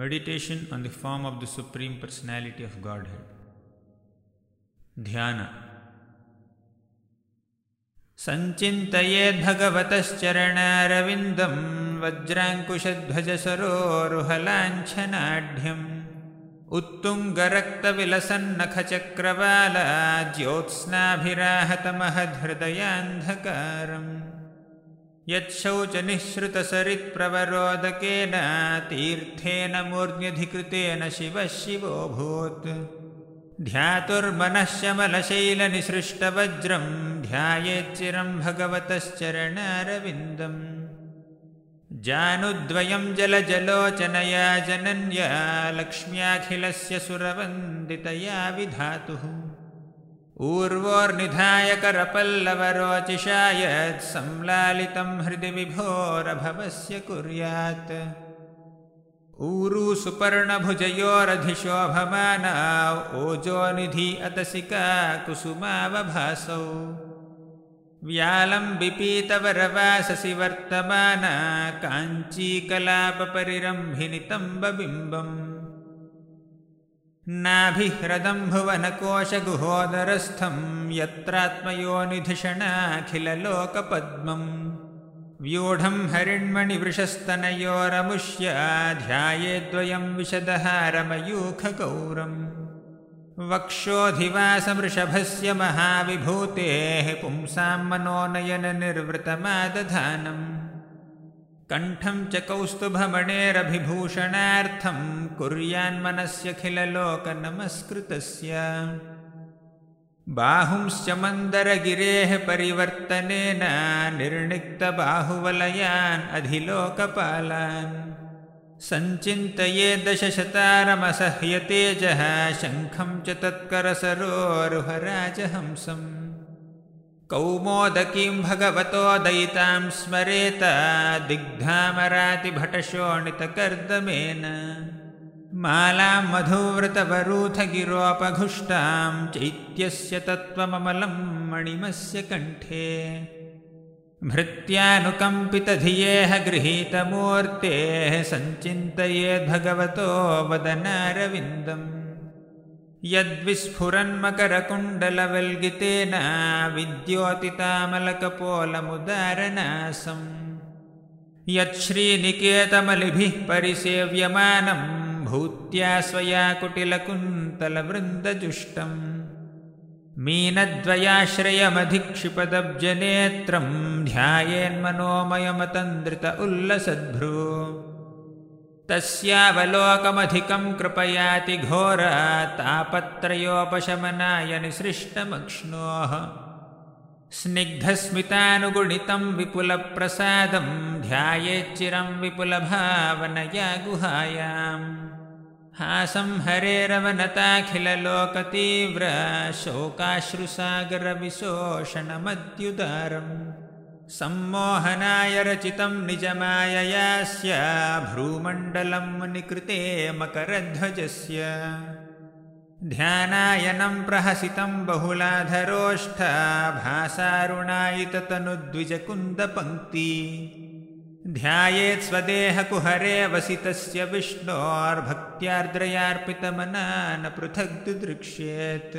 Meditation on the form of the Supreme Personality of Godhead. Dhyana. सञ्चिन्तयेद्भगवतश्चरणारविन्दं वज्राङ्कुशध्वजसरोरुहलाञ्छनाढ्यम् उत्तुङ्गरक्तविलसन्नखचक्रवाला ज्योत्स्नाभिराहतमहधृदयान्धकारम् यच्छौचनिःसृतसरित्प्रवरोदकेन तीर्थेन मूर्ध्यधिकृतेन शिवः शिवोऽभूत्। ध्यातुर्मनःशमलशैलनिसृष्टवज्रं ध्यायेच्चिरं भगवतश्चरणारविन्दम्। जानुद्वयं जलजलोचनया जनन्या लक्ष्म्याखिलस्य सुरवन्दितया विधातुः ऊर्वोर्निधाय करपल्लवरोचिषा यत् संलालितं हृदि विभोरभवस्य कुर्यात्। ऊरु सुपर्णभुजयोरधिशोभमाना ओजोनिधि अतसिका कुसुमावभासौ। व्यालं विपीतवरवाससि वर्तमाना काञ्चीकलापपरिरम्भिनितम्बबिम्बम् नाभिह्रदं भुवनकोशगुहोदरस्थं यत्रात्मयोनिधिषणाखिललोकपद्मम् व्यूढं हरिण्मणिवृषस्तनयोरमुष्य ध्यायेद्वयं विशदहारमयूखगौरम् वक्षोऽधिवासमृषभस्य महाविभूतेः पुंसां मनोनयननिर्वृतमादधानम् कण्ठं च कौस्तुभमणेरभिभूषणार्थं कुर्यान्मनस्यखिललोकनमस्कृतस्य बाहुंश्च मन्दरगिरेः परिवर्तनेन निर्णिक्तबाहुवलयान् अधिलोकपालान् सञ्चिन्तये दशशतारमसह्यतेजः शङ्खं च तत्करसरोरुहराजहंसम् कौमोदकीं भगवतो दयितां स्मरेत दिग्धामरातिभटशोणितकर्दमेन। मालां मधुव्रतवरूथगिरोपघुष्टां चैत्यस्य तत्त्वममलं मणिमस्य कण्ठे। भृत्यानुकम्पितधियेह गृहीतमूर्तेः सञ्चिन्तयेद्भगवतो वदनारविन्दम् यद्विस्फुरन्मकरकुण्डलवल्गितेन विद्योतितामलकपोलमुदारनासम्। यच्छ्रीनिकेतमलिभिः परिसेव्यमानं भूत्या स्वया कुटिलकुन्तलवृन्दजुष्टम्। मीनद्वयाश्रयमधिक्षिपदब्जनेत्रं ध्यायेन्मनोमयमतन्द्रित उल्लसद्भ्रू तस्यावलोकमधिकं कृपयाति घोरा तापत्रयोपशमनाय निसृष्टमक्ष्णोः। स्निग्धस्मितानुगुणितं विपुलप्रसादं ध्यायेच्चिरं विपुलभावनया गुहायाम्। हासं हरेरवनताखिललोकतीव्र शोकाश्रुसागरविशोषणमद्युदारम् सम्मोहनाय रचितं निजमाययास्य भ्रूमण्डलं निकृते मकरध्वजस्य। ध्यानायनं प्रहसितं बहुलाधरोष्ठाभासारुणायिततनुद्विजकुन्दपङ्क्ति ध्यायेत् स्वदेहकुहरे वसितस्य विष्णोर्भक्त्यार्द्रयार्पितमना न पृथग् दृक्ष्येत्